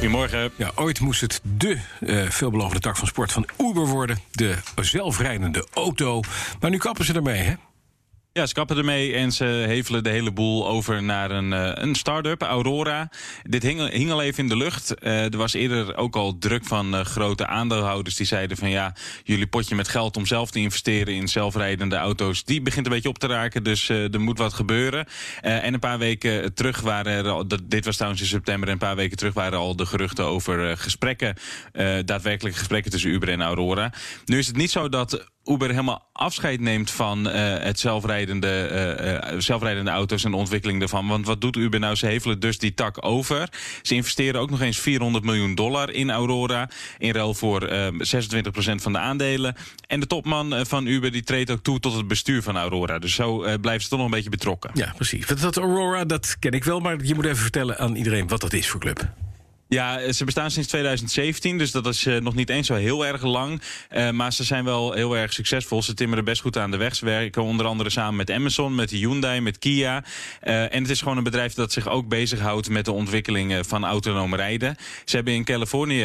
Goedemorgen. Ja, ooit moest het de uh, veelbelovende tak van sport van Uber worden. De zelfrijdende auto. Maar nu kappen ze ermee, hè? Ja, ze kappen ermee en ze hevelen de hele boel over naar een, uh, een start-up, Aurora. Dit hing, hing, al even in de lucht. Uh, er was eerder ook al druk van uh, grote aandeelhouders die zeiden van ja, jullie potje met geld om zelf te investeren in zelfrijdende auto's, die begint een beetje op te raken, dus er moet wat gebeuren. en een paar weken terug waren er, al, dit was trouwens in september, en een paar weken terug waren al de geruchten over gesprekken, daadwerkelijke gesprekken tussen Uber en Aurora. Nu is het niet zo dat Uber helemaal afscheid neemt van uh, het zelfrijdende, uh, uh, zelfrijdende auto's en de ontwikkeling daarvan. Want wat doet Uber nou? Ze hevelen dus die tak over. Ze investeren ook nog eens 400 miljoen dollar in Aurora. In ruil voor 26% van de aandelen. En de topman van Uber die treedt ook toe tot het bestuur van Aurora. Dus zo blijven ze toch nog een beetje betrokken. Ja, precies. Dat Aurora, dat ken ik wel. Maar je moet even vertellen aan iedereen wat dat is voor club. Ja, ze bestaan sinds 2017, dus dat is uh, nog niet eens zo heel erg lang. Uh, maar ze zijn wel heel erg succesvol. Ze timmeren best goed aan de weg. Ze werken onder andere samen met Amazon, met Hyundai, met Kia. Uh, en het is gewoon een bedrijf dat zich ook bezighoudt met de ontwikkeling van autonoom rijden. Ze hebben in Californië,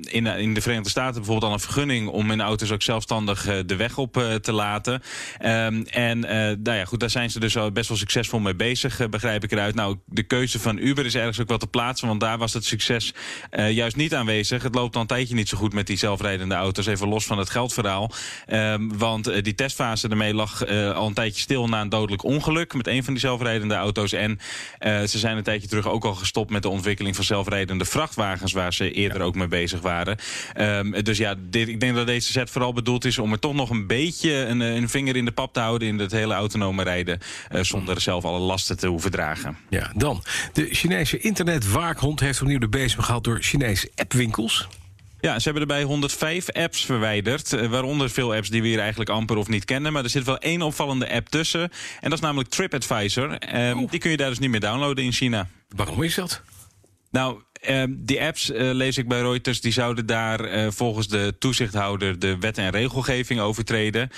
in, in de Verenigde Staten bijvoorbeeld al een vergunning om hun auto's ook zelfstandig de weg op te laten. Um, en nou ja, goed, daar zijn ze dus al best wel succesvol mee bezig, begrijp ik eruit. Nou, de keuze van Uber is ergens ook wel te plaatsen, want daar was het succes uh, juist niet aanwezig. Het loopt al een tijdje niet zo goed met die zelfrijdende auto's. Even los van het geldverhaal. Um, want uh, die testfase ermee lag uh, al een tijdje stil na een dodelijk ongeluk met een van die zelfrijdende auto's. En ze zijn een tijdje terug ook al gestopt met de ontwikkeling van zelfrijdende vrachtwagens, waar ze eerder ook mee bezig waren. Um, dus ja, dit, ik denk dat deze set vooral bedoeld is om er toch nog een beetje een, een vinger in de pap te houden in het hele autonome rijden. zonder zelf alle lasten te hoeven dragen. Ja, dan. De Chinese internetwaakhond heeft opnieuw de gehad door Chinese appwinkels. Ja, ze hebben erbij 105 apps verwijderd. Waaronder veel apps die we hier eigenlijk amper of niet kennen. Maar er zit wel één opvallende app tussen. En dat is namelijk TripAdvisor. Um, oh. Die kun je daar dus niet meer downloaden in China. Waarom is dat? Nou, die apps, uh, lees ik bij Reuters, die zouden daar uh, volgens de toezichthouder de wet en regelgeving overtreden.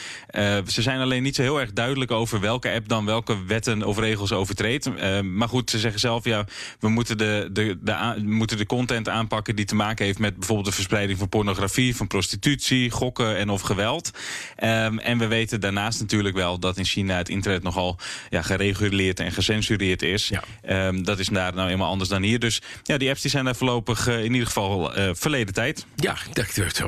ze zijn alleen niet zo heel erg duidelijk over welke app dan welke wetten of regels overtreedt. maar goed, ze zeggen zelf, ja, we moeten de, de, de, moeten de content aanpakken die te maken heeft met bijvoorbeeld de verspreiding van pornografie, van prostitutie, gokken en of geweld. Um, en we weten daarnaast natuurlijk wel dat in China het internet nogal ja, gereguleerd en gecensureerd is. Ja. Um, dat is daar nou eenmaal anders dan hier. Dus ja, die apps die zijn er voorlopig uh, in ieder geval uh, verleden tijd. Ja, dat is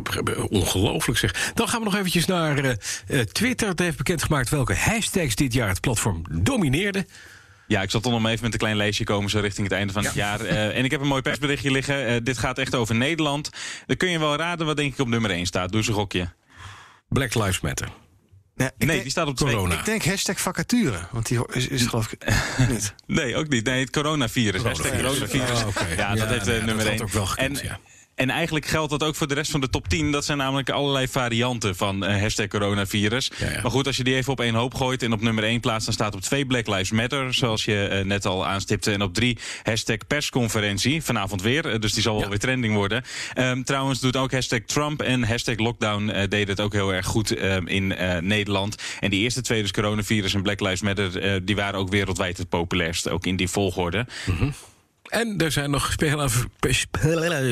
ongelooflijk zeg. Dan gaan we nog eventjes naar uh, Twitter. Het heeft bekendgemaakt welke hashtags dit jaar het platform domineerde. Ja, ik zal toch nog even met een klein lijstje komen zo richting het einde van ja. het jaar. Uh, en ik heb een mooi persberichtje liggen. Uh, dit gaat echt over Nederland. Dan kun je wel raden wat denk ik op nummer 1 staat. Doe eens een gokje. Black Lives Matter. Nee, nee denk, die staat op corona. Ik denk hashtag vacature, want die is, is geloof ik niet. nee, ook niet. Nee, het coronavirus. Corona hashtag coronavirus. Oh, okay. Ja, dat ja, heeft nee, nummer 1. ook wel gekend, en. En eigenlijk geldt dat ook voor de rest van de top 10. Dat zijn namelijk allerlei varianten van uh, hashtag coronavirus. Ja, ja. Maar goed, als je die even op één hoop gooit en op nummer 1 plaatst... dan staat op 2 Black Lives Matter, zoals je uh, net al aanstipte. En op 3 hashtag persconferentie, vanavond weer. Uh, dus die zal ja. wel weer trending worden. Um, trouwens doet ook hashtag Trump en hashtag lockdown... deden het ook heel erg goed in Nederland. En die eerste twee, dus coronavirus en Black Lives Matter... die waren ook wereldwijd het populairst, ook in die volgorde. Mm -hmm. En er zijn nog speciale,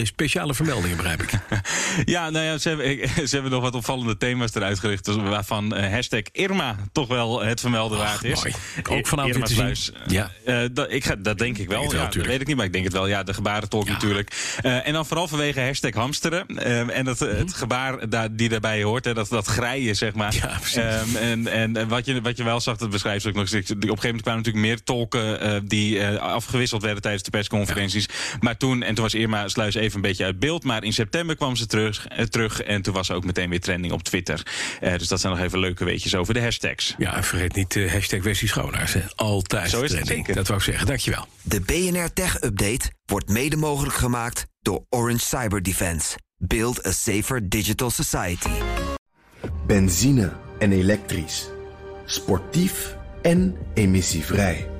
speciale vermeldingen, begrijp ik. ja, nou ja, ze hebben, ze hebben nog wat opvallende thema's eruit gericht. Dus waarvan uh, hashtag Irma toch wel het vermelden waard is. Mooi. Ook vanavond weer te zien. Ja. Uh, dat, ik ga, dat denk ik wel. ja, dat weet ik niet, maar ik denk het wel. Ja, de gebarentolk ja. natuurlijk. Uh, en dan vooral vanwege hashtag hamsteren. en dat, het mhm. gebaar daar, die daarbij hoort. Hè, dat, dat grijen, zeg maar. Ja, precies. Um, en en wat, je, wat je wel zag, dat beschrijft ook nog. Op een gegeven moment kwamen natuurlijk meer tolken... die afgewisseld werden tijdens de pers persconferenties. Ja. Maar toen, en toen was Irma Sluis even een beetje uit beeld. Maar in september kwam ze terug, eh, terug en toen was ze ook meteen weer trending op Twitter. Uh, dus dat zijn nog even leuke weetjes over de hashtags. Ja, en vergeet niet de uh, hashtag Westie Schoonaars. Altijd Zo is het trending. Dat wou ik zeggen. Dankjewel. De BNR Tech Update wordt mede mogelijk gemaakt door Orange Cyber Defense. Build a safer digital society. Benzine en elektrisch. Sportief en emissievrij.